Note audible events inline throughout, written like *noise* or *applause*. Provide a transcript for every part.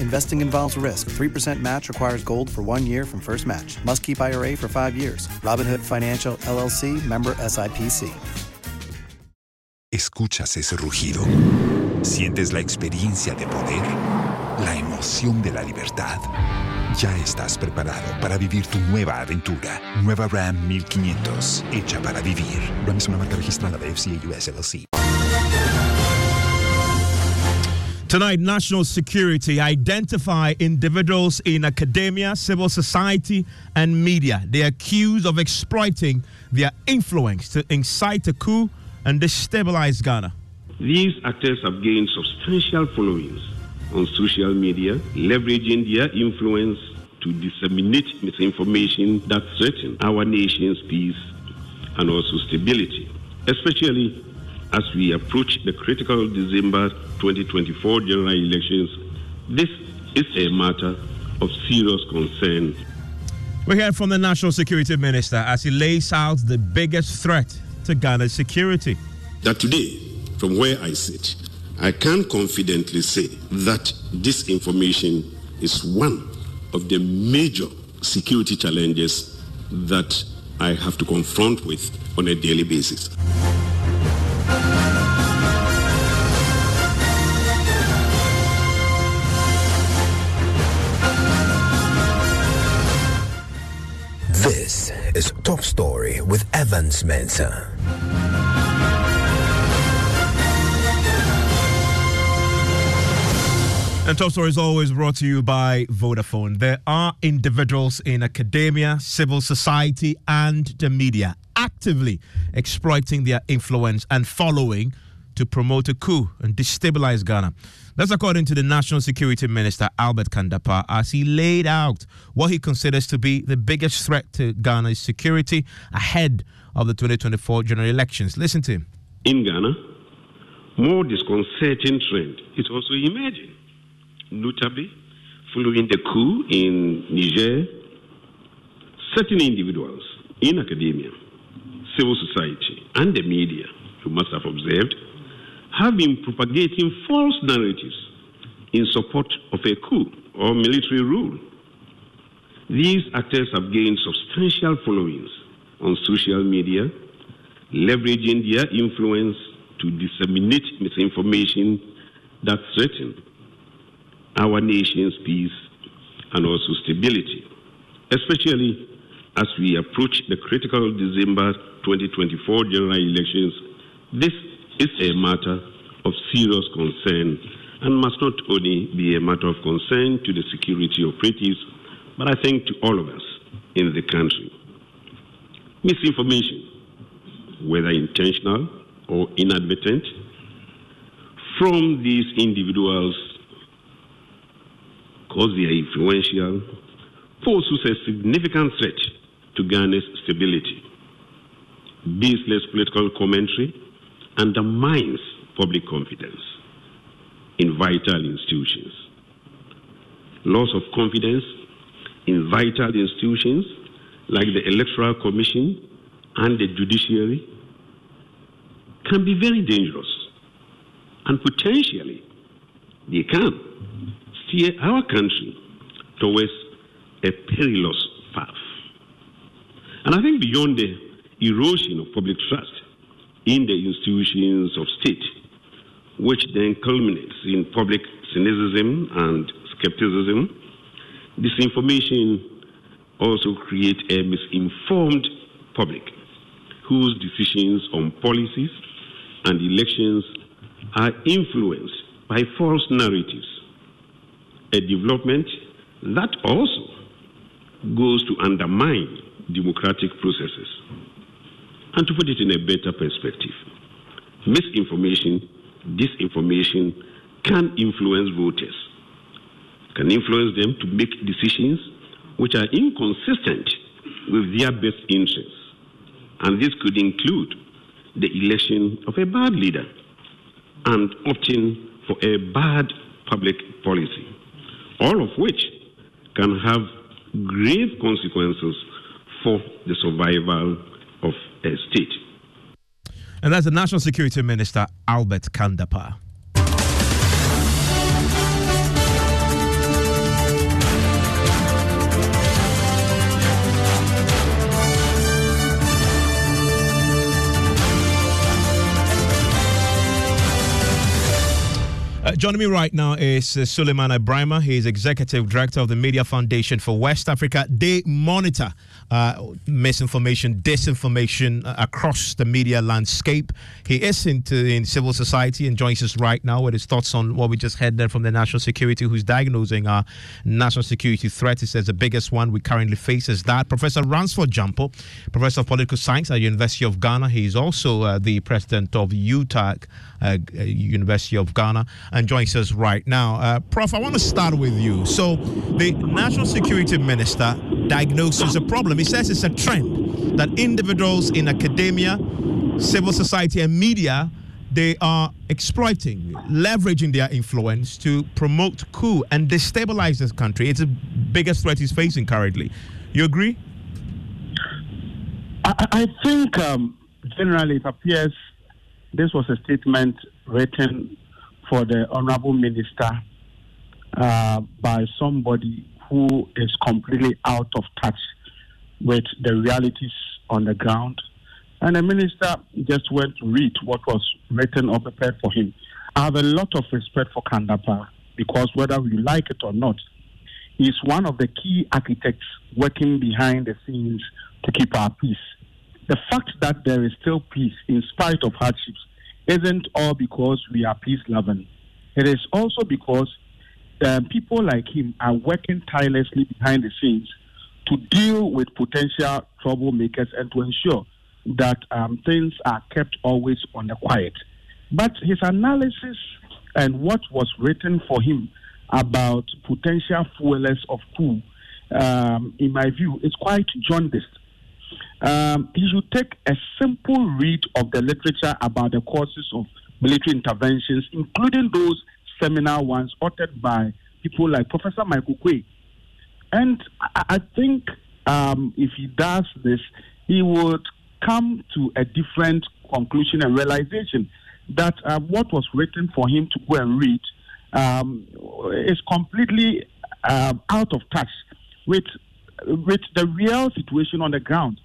Investing involves risk. 3% match requires gold for one year from first match. Must keep IRA for five years. Robinhood Financial LLC member SIPC. Escuchas ese rugido. Sientes la experiencia de poder, la emoción de la libertad. Ya estás preparado para vivir tu nueva aventura. Nueva Ram 1500, hecha para vivir. Ram es una marca registrada de FCA US LLC. Tonight, national security identify individuals in academia, civil society, and media. They are accused of exploiting their influence to incite a coup and destabilize Ghana. These actors have gained substantial followings on social media, leveraging their influence to disseminate misinformation that threaten our nation's peace and also stability, especially as we approach the critical December 2024 general elections. This is a matter of serious concern. We hear from the National Security Minister as he lays out the biggest threat to Ghana's security. That today, from where I sit, I can confidently say that this information is one of the major security challenges that I have to confront with on a daily basis. Is Top Story with Evans Mensah. And Top Story is always brought to you by Vodafone. There are individuals in academia, civil society, and the media actively exploiting their influence and following to promote a coup and destabilize Ghana. That's according to the National Security Minister Albert Kan-Dapaah as he laid out what he considers to be the biggest threat to Ghana's security ahead of the 2024 general elections. Listen to him. In Ghana, more disconcerting trend is also emerging. Notably, following the coup in Niger, certain individuals in academia, civil society, and the media, you must have observed, have been propagating false narratives in support of a coup or military rule. These actors have gained substantial followings on social media, leveraging their influence to disseminate misinformation that threaten our nation's peace and also stability, especially as we approach the critical December 2024 general elections. This is a matter of serious concern and must not only be a matter of concern to the security operatives, but I think to all of us in the country. Misinformation, whether intentional or inadvertent, from these individuals because they are influential, poses a significant threat to Ghana's stability. Baseless political commentary undermines public confidence in vital institutions. Loss of confidence in vital institutions like the Electoral Commission and the judiciary can be very dangerous and potentially they can steer our country towards a perilous path. And I think beyond the erosion of public trust in the institutions of state, which then culminates in public cynicism and skepticism, disinformation also creates a misinformed public whose decisions on policies and elections are influenced by false narratives a development that also goes to undermine democratic processes. And to put it in a better perspective, misinformation, disinformation can influence voters, can influence them to make decisions which are inconsistent with their best interests. And this could include the election of a bad leader and opting for a bad public policy all of which can have grave consequences for the survival state. And that's the National Security Minister, Albert Kan-Dapaah. Uh, joining me right now is uh, Sulemana Braimah. He is Executive Director of the Media Foundation for West Africa. They monitor uh, misinformation, disinformation uh, across the media landscape. He is into, in civil society and joins us right now with his thoughts on what we just heard there from the national security, who's diagnosing our national security threat. He says the biggest one we currently face is that. Professor Ransford Gyampo, Professor of Political Science at University of Ghana. He is also uh, the president of UTAG, uh, University of Ghana and joins us right now. Uh, Prof, I want to start with you. So, the National Security Minister diagnoses a problem. He says it's a trend that individuals in academia, civil society, and media they are exploiting, leveraging their influence to promote coup and destabilize this country. It's the biggest threat he's facing currently. You agree? I, I think um, generally it appears this was a statement written for the honorable minister uh, by somebody who is completely out of touch with the realities on the ground. And the minister just went to read what was written or prepared for him. I have a lot of respect for Kan-Dapaah because whether we like it or not, he's one of the key architects working behind the scenes to keep our peace. The fact that there is still peace in spite of hardships isn't all because we are peace loving. It is also because um, people like him are working tirelessly behind the scenes to deal with potential troublemakers and to ensure that um, things are kept always on the quiet. But his analysis and what was written for him about potential fuelers of coup, um, in my view, is quite jaundiced um, you should take a simple read of the literature about the causes of military interventions, including those seminal ones authored by people like Professor Mike Oquaye. And I, I think um, if he does this, he would come to a different conclusion and realization that uh, what was written for him to go and read um, is completely uh, out of touch with with the real situation on the ground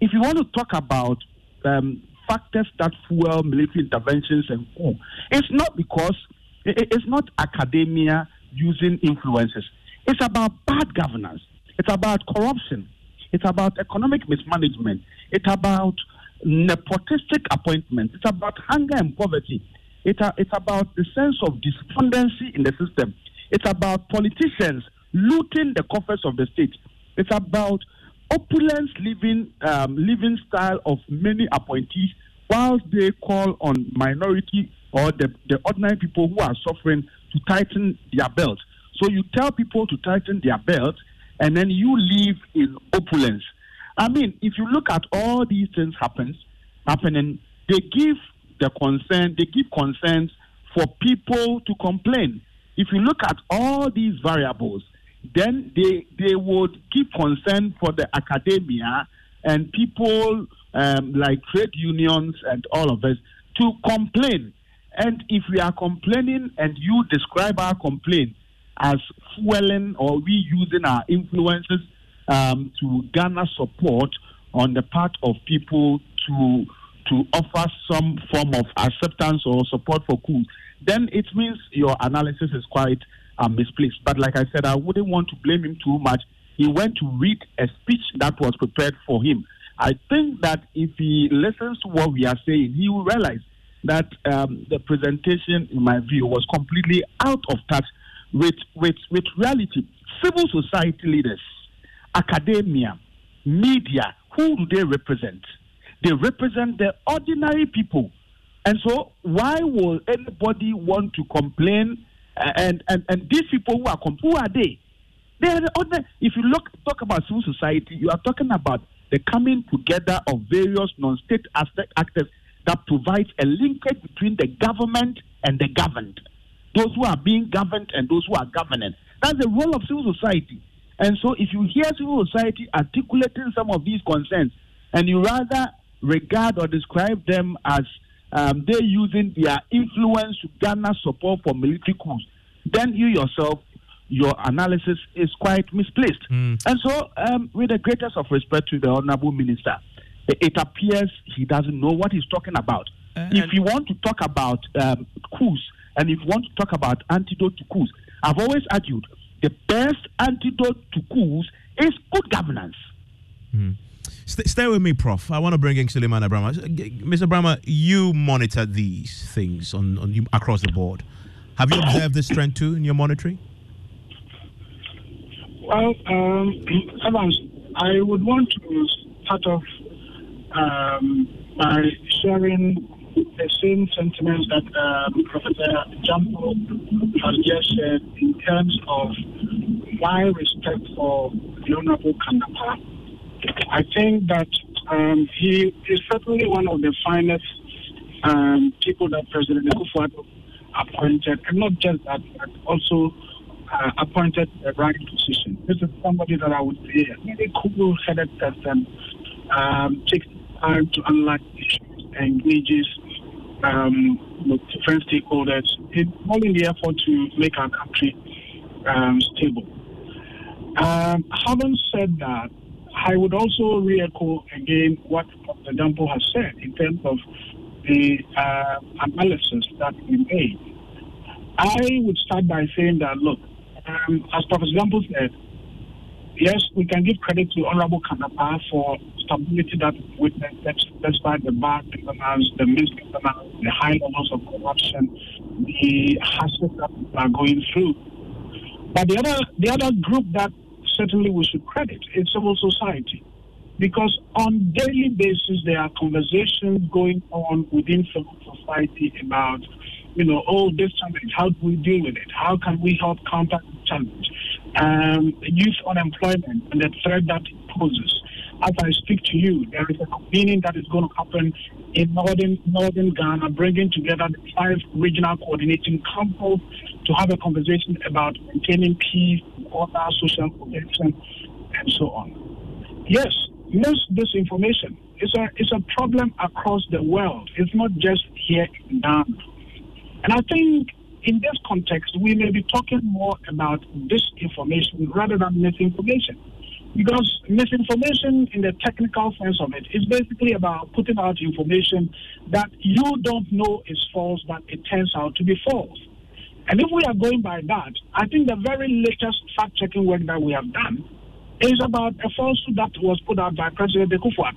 if you want to talk about um, factors that fuel military interventions and coup. It's not because it's not academia using influences. It's about bad governance. It's about corruption. It's about economic mismanagement. It's about nepotistic appointments. It's about hunger and poverty. It's, it's about the sense of despondency in the system. It's about politicians looting the coffers of the state. It's about opulence living um, living style of many appointees, whilst they call on minority or the, the ordinary people who are suffering to tighten their belt. So you tell people to tighten their belt, and then you live in opulence. I mean, if you look at all these things happens happening, they give the concern, they give concerns for people to complain. If you look at all these variables, then they they would keep concern for the academia and people um, like trade unions and all of us to complain. And if we are complaining and you describe our complaint as fueling or we using our influences um, to garner support on the part of people to to offer some form of acceptance or support for coups, then it means your analysis is quite uh, misplaced. But like I said, I wouldn't want to blame him too much. He went to read a speech that was prepared for him. I think that if he listens to what we are saying, he will realize that um, the presentation, in my view, was completely out of touch with, with, with reality. Civil society leaders, academia, media, who do they represent? They represent the ordinary people. And so, why will anybody want to complain? And, and, and these people who are, who are they? They are the ordinary. If you look, talk about civil society, you are talking about the coming together of various non-state actors that provides a linkage between the government and the governed. Those who are being governed and those who are governing. That's the role of civil society. And so, if you hear civil society articulating some of these concerns, and you rather regard or describe them as um, they using their influence to garner support for military coups, then you yourself, your analysis is quite misplaced. Mm. And so, um, with the greatest of respect to the honorable minister, it appears he doesn't know what he's talking about. Uh, if you want to talk about um, coups and if you want to talk about antidote to coups, I've always argued the best antidote to coups is good governance. Mm. Stay, stay, with me, Prof. I want to bring in Sulemana Braimah. Mr. Braimah, you monitor these things on, on across the board. Have you observed this trend too in your monitoring? Well, um, *clears throat* Evans, I would want to start off um, by sharing the same sentiments that uh, Professor Gyampo has just said in terms of my respect for the Honorable Kan-Dapaah. I think that um, he is certainly one of the finest um, people that President Akufo appointed, and not just that, but also uh, appointed the right position. This is somebody that I would say a very cool-headed person, um, takes time to analyze issues, engages um, with different stakeholders, in all in the effort to make our country um, stable. Um, having said that, I would also re-echo again what Dr. Gyampo has said in terms of the uh, analysis that we made. I would start by saying that, look, um, as Professor Gyampo said, yes, we can give credit to Honorable Kan-Dapaah for stability that we witnessed despite the bad governance, the misgovernance, the high levels of corruption, the hassles that people are going through. But the other, the other group that certainly we should credit is civil society. Because on daily basis, there are conversations going on within civil society about, you know, oh, this challenge, how do we deal with it? How can we help counter the challenge? Um, youth unemployment and the threat that it poses as I speak to you, there is a convening that is going to happen in northern northern Ghana, bringing together the five regional coordinating councils to have a conversation about maintaining peace, order, social protection, and so on. Yes, most disinformation is a is a problem across the world. It's not just here in Ghana. And I think in this context, we may be talking more about disinformation rather than misinformation Because misinformation, in the technical sense of it, is basically about putting out information that you don't know is false, but it turns out to be false. And if we are going by that, I think the very latest fact checking work that we have done is about a falsehood that was put out by President Akufo.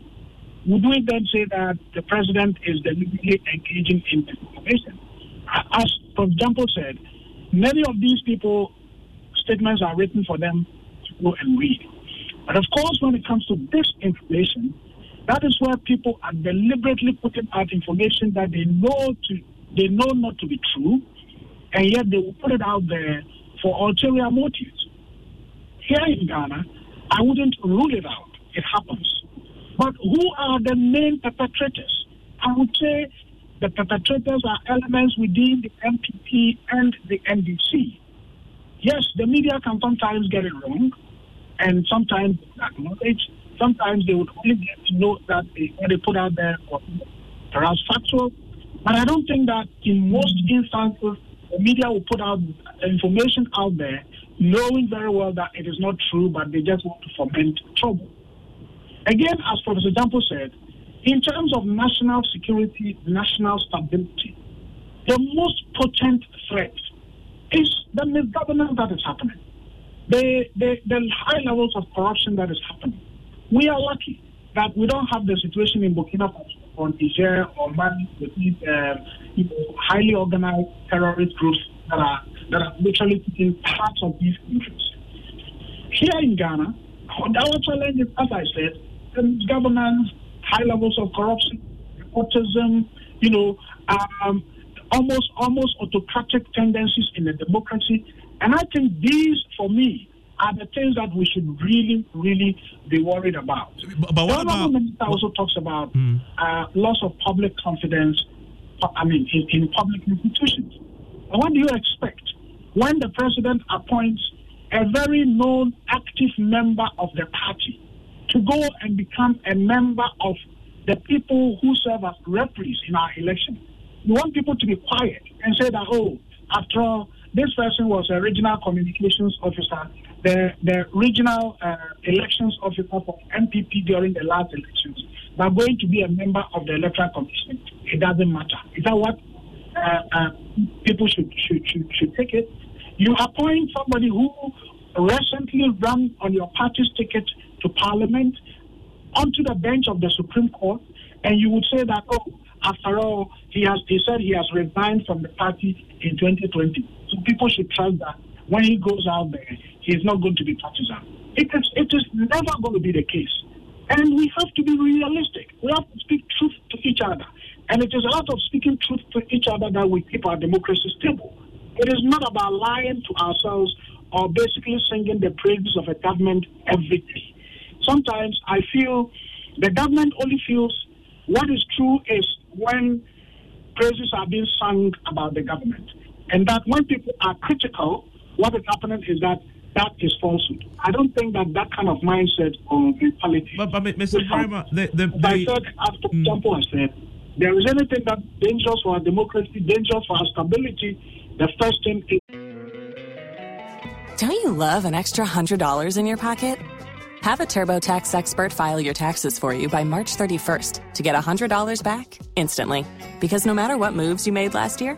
Would we then say that the president is deliberately engaging in misinformation? As for example said, many of these people statements are written for them to go and read. But of course, when it comes to this information, that is where people are deliberately putting out information that they know to they know not to be true, and yet they will put it out there for ulterior motives. Here in Ghana, I wouldn't rule it out. It happens. But who are the main perpetrators? I would say the perpetrators are elements within the NPP and the NDC. Yes, the media can sometimes get it wrong, and sometimes acknowledge. Sometimes they would only get to know that they, they put out there was perhaps factual. But I don't think that in most instances the media will put out information out there knowing very well that it is not true, but they just want to foment trouble. Again, as Professor Gyampo said, in terms of national security, national stability, the most potent threat is the misgovernance that is happening, the, the, the high levels of corruption that is happening. We are lucky that we don't have the situation in Burkina Faso or Niger or Mali with these uh, you know, highly organized terrorist groups that are that are literally taking parts of these countries. Here in Ghana, our challenge is, as I said, governance, high levels of corruption, autism, you know, um, almost almost autocratic tendencies in the democracy. And I think these, for me, are the things that we should really, really be worried about. But, but what about, Minister also talks about mm. uh, loss of public confidence. I mean, in, in public institutions. And what do you expect when the president appoints a very known active member of the party to go and become a member of the people who serve as referees in our election? You want people to be quiet and say that, oh, after all, this person was a regional communications officer, the, the regional uh, elections officer for NPP during the last elections, but going to be a member of the electoral commission. It doesn't matter. Is that what uh, uh, people should, should, should, should take it? You appoint somebody who recently ran on your party's ticket to parliament onto the bench of the Supreme Court, and you would say that, oh, after all, he has he said he has resigned from the party in 2020. People should trust that when he goes out there, he's not going to be partisan. It is it is never going to be the case. And we have to be realistic. We have to speak truth to each other. And it is out of speaking truth to each other that we keep our democracy stable. It is not about lying to ourselves or basically singing the praises of a government every day. Sometimes I feel the government only feels what is true is when praises are being sung about the government. And that when people are critical, what is happening is that that is falsehood. I don't think that that kind of mindset or mentality. But, but Mr. Braimah, the, the, the, I said, after mm. Gyampo has said, there is anything that dangerous for our democracy, dangerous for our stability, the first thing is. Don't you love an extra $100 in your pocket? Have a TurboTax expert file your taxes for you by March 31st to get $100 back instantly. Because no matter what moves you made last year,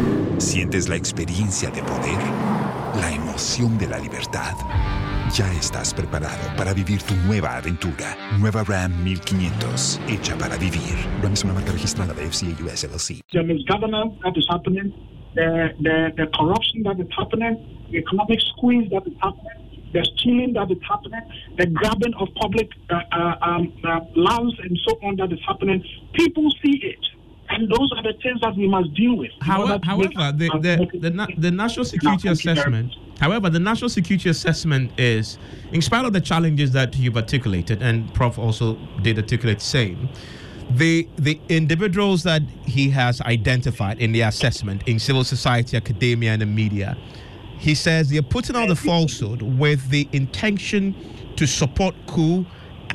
Sientes la experiencia de poder, la emoción de la libertad. Ya estás preparado para vivir tu nueva aventura. Nueva Ram 1500, hecha para vivir. Ram es una marca registrada de FCA US LLC. There is governance that is happening. the, the, the corruption that is happening, the economic squeeze that is happening, the stealing that is happening, the grabbing of public uh, uh, um, uh, lands and so on that is happening. People see it. And those are the things that we must deal with. However, however the, the, the, the, the national security assessment, however, the national security assessment is, in spite of the challenges that you've articulated, and Prof also did articulate same, the the individuals that he has identified in the assessment in civil society, academia, and the media, he says they're putting out the falsehood with the intention to support coup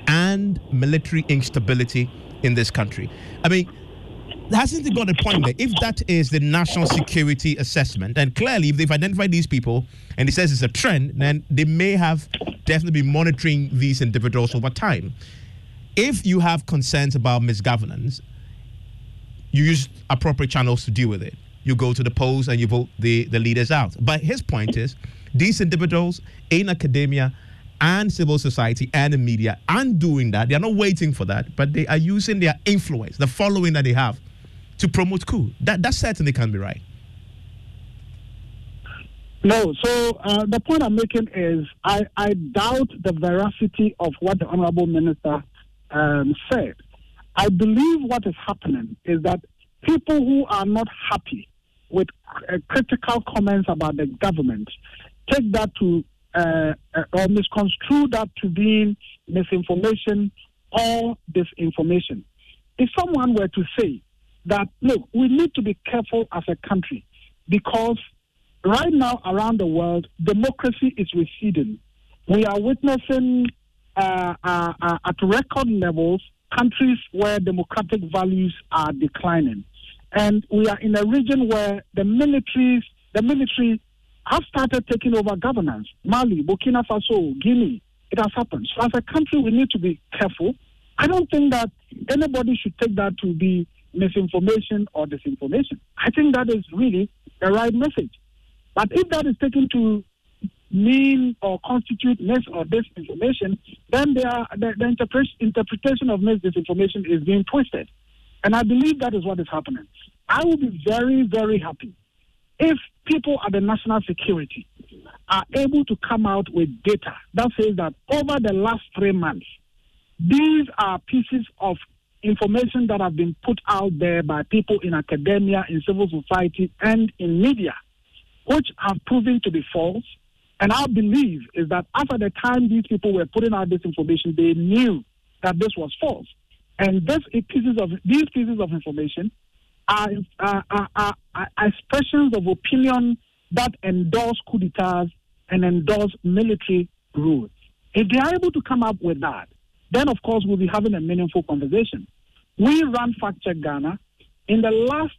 and military instability in this country. I mean, hasn't it got a point there? If that is the national security assessment, and clearly if they've identified these people and it says it's a trend, then they may have definitely been monitoring these individuals over time. If you have concerns about misgovernance, you use appropriate channels to deal with it. You go to the polls and you vote the, the leaders out. But his point is these individuals in academia and civil society and the media and doing that. They're not waiting for that, but they are using their influence, the following that they have, to promote coup. That that certainly can be right. No, so uh, the point I'm making is I, I doubt the veracity of what the Honorable Minister um, said. I believe what is happening is that people who are not happy with uh, critical comments about the government take that to uh, uh or misconstrue that to being misinformation or disinformation. If someone were to say that, look, we need to be careful as a country because right now around the world, democracy is receding. We are witnessing uh, uh, uh, at record levels countries where democratic values are declining. And we are in a region where the militaries, the military have started taking over governance. Mali, Burkina Faso, Guinea, it has happened. So as a country, we need to be careful. I don't think that anybody should take that to be misinformation or disinformation. I think that is really the right message. But if that is taken to mean or constitute mis or disinformation, then are, the, the interpretation of mis disinformation is being twisted. And I believe that is what is happening. I will be very, very happy if people at the national security are able to come out with data that says that over the last three months, these are pieces of information that have been put out there by people in academia, in civil society, and in media, which have proven to be false. And our belief is that after the time these people were putting out this information, they knew that this was false. And this pieces of these pieces of information are, are, are, are expressions of opinion that endorse coup d'etats and endorse military rule. If they are able to come up with that, then of course we'll be having a meaningful conversation. We run Fact Check Ghana in the last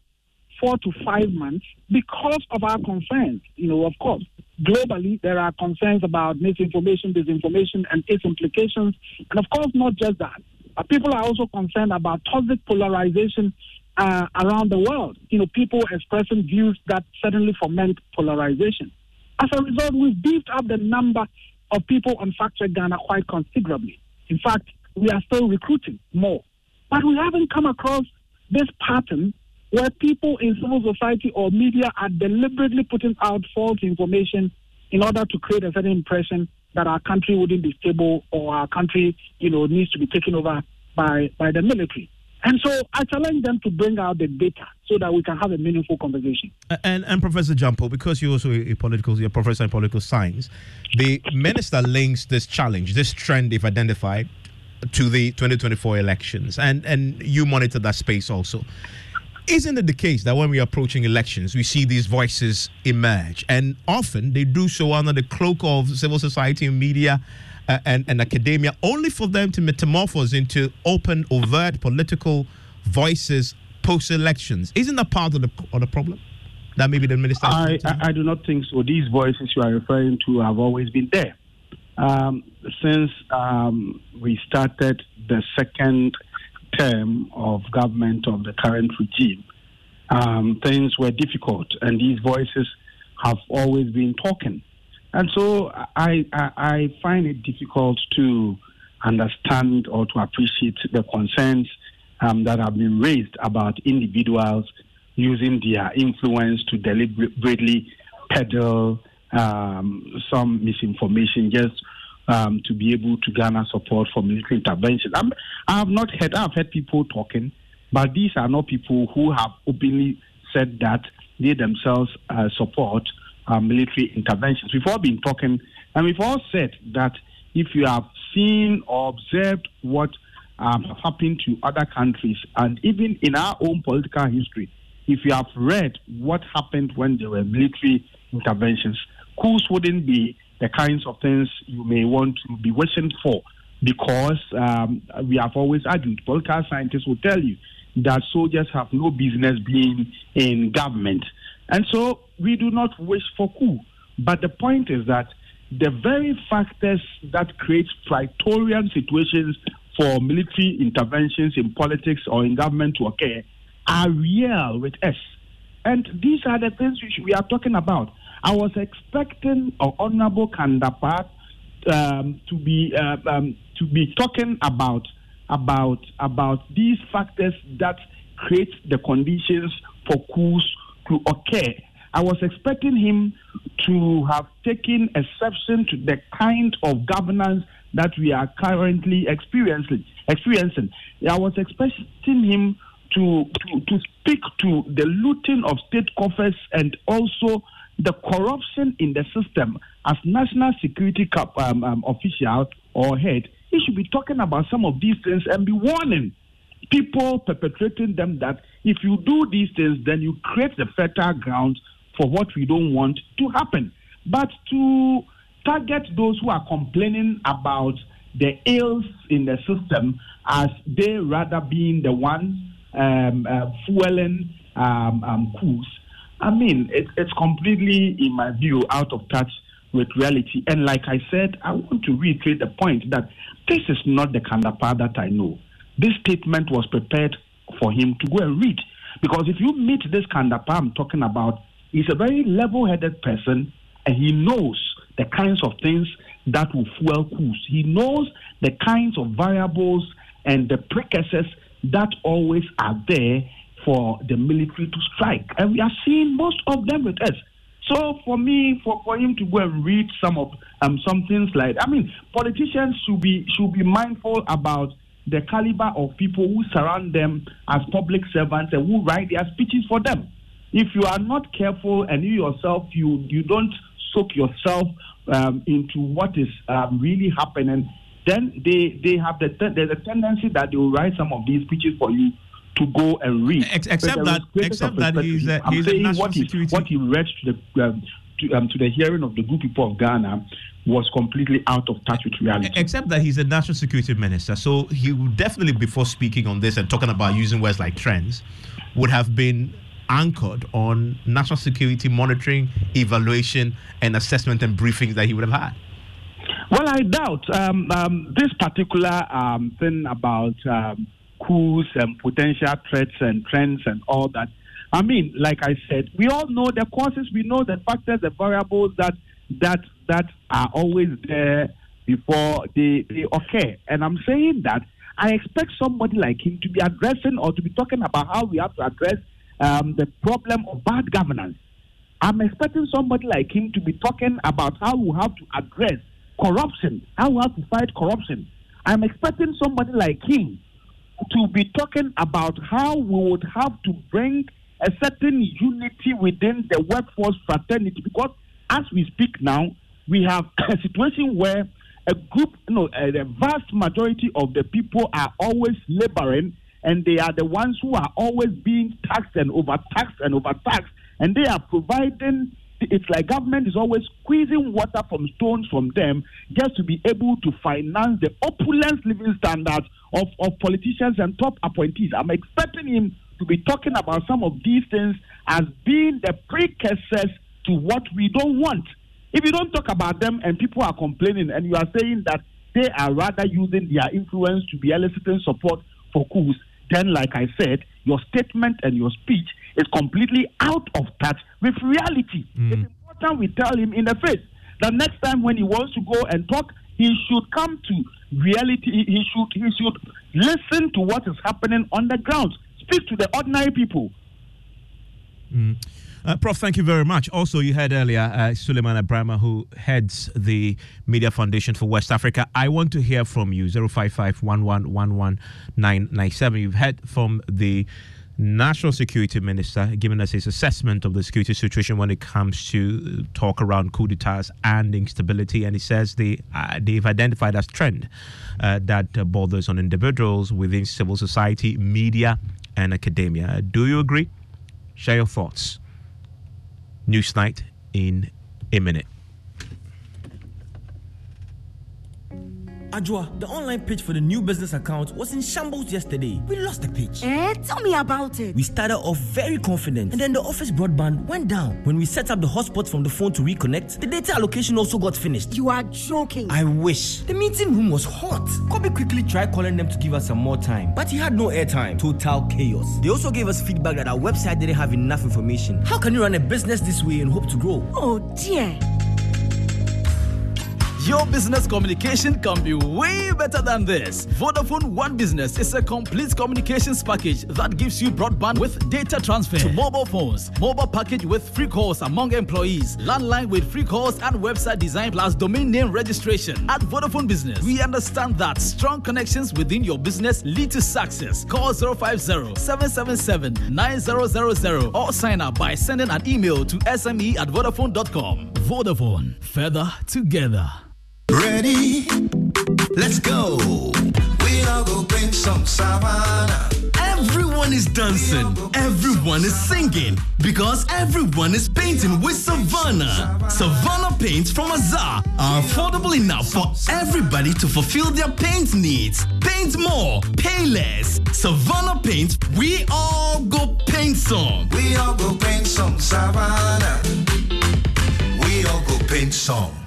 four to five months because of our concerns. You know, of course, globally there are concerns about misinformation, disinformation, and its implications. And of course, not just that, but people are also concerned about toxic polarization uh, around the world. You know, people expressing views that certainly foment polarization. As a result, we've beefed up the number of people on Fact Check Ghana quite considerably. In fact, we are still recruiting more. But we haven't come across this pattern where people in civil society or media are deliberately putting out false information in order to create a certain impression that our country wouldn't be stable or our country, you know, needs to be taken over by, by the military. And so I challenge them to bring out the data so that we can have a meaningful conversation. And, and Professor Gyampo, because you're also a political, you're a professor in political science, the minister links this challenge, this trend they've identified to the 2024 elections, and and you monitor that space also. Isn't it the case that when we are approaching elections, we see these voices emerge, and often they do so under the cloak of civil society and media and, and academia, only for them to metamorphose into open, overt political voices post elections? Isn't that part of the of the problem? That maybe the minister. I, I, I do not think so. These voices you are referring to have always been there um, since um, we started the second term of government of the current regime, um, things were difficult, and these voices have always been talking. And so I, I, I find it difficult to understand or to appreciate the concerns um, that have been raised about individuals using their influence to deliberately peddle um, some misinformation just um, to be able to garner support for military intervention. I'm, I have not heard, I've heard people talking, but these are not people who have openly said that they themselves uh, support uh, military interventions. We've all been talking, and we've all said that if you have seen or observed what um, happened to other countries, and even in our own political history, if you have read what happened when there were military interventions, coups wouldn't be the kinds of things you may want to be wishing for because um, we have always argued, political scientists will tell you that soldiers have no business being in government. And so we do not wish for coup. But the point is that the very factors that create praetorian situations for military interventions in politics or in government to occur are real with us. And these are the things which we are talking about. I was expecting uh, Honorable Kan-Dapaah um, to be uh, um, to be talking about about about these factors that create the conditions for coups occur. I was expecting him to have taken exception to the kind of governance that we are currently experiencing. Experiencing. I was expecting him to, to, to speak to the looting of state coffers and also the corruption in the system as national security um, um, official or head. He should be talking about some of these things and be warning people perpetrating them that if you do these things, then you create the fertile ground for what we don't want to happen. But to target those who are complaining about the ills in the system as they rather being the ones um, uh, fueling um, um, coups, I mean, it, it's completely, in my view, out of touch with reality. And like I said, I want to reiterate the point that this is not the Kan-Dapaah that I know. This statement was prepared for him to go and read. Because if you meet this Kan-Dapaah I'm talking about, he's a very level headed person and he knows the kinds of things that will fuel coups. He knows the kinds of variables and the precursors that always are there for the military to strike. And we are seeing most of them with us. So for me, for, for him to go and read some of um, some things like I mean, politicians should be should be mindful about the caliber of people who surround them as public servants and who write their speeches for them. If you are not careful and you yourself you you don't soak yourself um, into what is um, really happening, then they they have the there's a tendency that they will write some of these speeches for you to go and read. Except that, except that he's a, he's saying a national what he, security. what he read to the um, to, um, to the hearing of the good people of Ghana was completely out of touch with reality. Except that he's a national security minister, so he would definitely, before speaking on this and talking about using words like trends, would have been anchored on national security monitoring, evaluation, and assessment and briefings that he would have had. Well, I doubt um, um, this particular um, thing about um, coups and potential threats and trends and all that. I mean, like I said, we all know the causes, we know the factors, the variables that that that are always there before they, they occur. And I'm saying that I expect somebody like him to be addressing or to be talking about how we have to address um, the problem of bad governance. I'm expecting somebody like him to be talking about how we have to address corruption, how we have to fight corruption. I'm expecting somebody like him to be talking about how we would have to bring a certain unity within the workforce fraternity because as we speak now, we have *coughs* a situation where a group, you know, the vast majority of the people are always laboring and they are the ones who are always being taxed and overtaxed and overtaxed and they are providing it's like government is always squeezing water from stones from them just to be able to finance the opulent living standards of, of politicians and top appointees. I'm expecting him to be talking about some of these things as being the precursors to what we don't want. If you don't talk about them and people are complaining and you are saying that they are rather using their influence to be eliciting support for coups, then, like I said, your statement and your speech is completely out of touch with reality. Mm. It's important we tell him in the face that next time when he wants to go and talk, he should come to reality. He he should he should listen to what is happening on the ground. Speak to the ordinary people. Mm. Uh, Prof, thank you very much. Also, you heard earlier uh, Sulemana Braimah, who heads the Media Foundation for West Africa. I want to hear from you 055 You've heard from the National Security Minister giving us his assessment of the security situation when it comes to talk around coup d'etats and instability. And he says they, uh, they've identified as trend uh, that uh, bothers on individuals within civil society, media, and academia. Do you agree? Share your thoughts. Newsnight in a minute. Ajua, the online page for the new business account was in shambles yesterday. We lost the page. Eh, tell me about it. We started off very confident, and then the office broadband went down. When we set up the hotspot from the phone to reconnect, the data allocation also got finished. You are joking. I wish. The meeting room was hot. Kobe quickly tried calling them to give us some more time, but he had no airtime. Total chaos. They also gave us feedback that our website didn't have enough information. How can you run a business this way and hope to grow? Oh dear. Your business communication can be way better than this. Vodafone One Business is a complete communications package that gives you broadband with data transfer to mobile phones, mobile package with free calls among employees, landline with free calls and website design plus domain name registration. At Vodafone Business, we understand that strong connections within your business lead to success. Call 050 777 9000 or sign up by sending an email to sme at vodafone.com. Vodafone, further together. Ready? Let's go. We all go bring some savannah. Everyone is dancing, everyone is singing, because everyone is painting with Savannah. Savannah paints from Azar are affordable enough for everybody to fulfill their paint needs. Paint more, pay less. Savannah paints, we all go paint some. We all go paint some savannah. We all go paint some.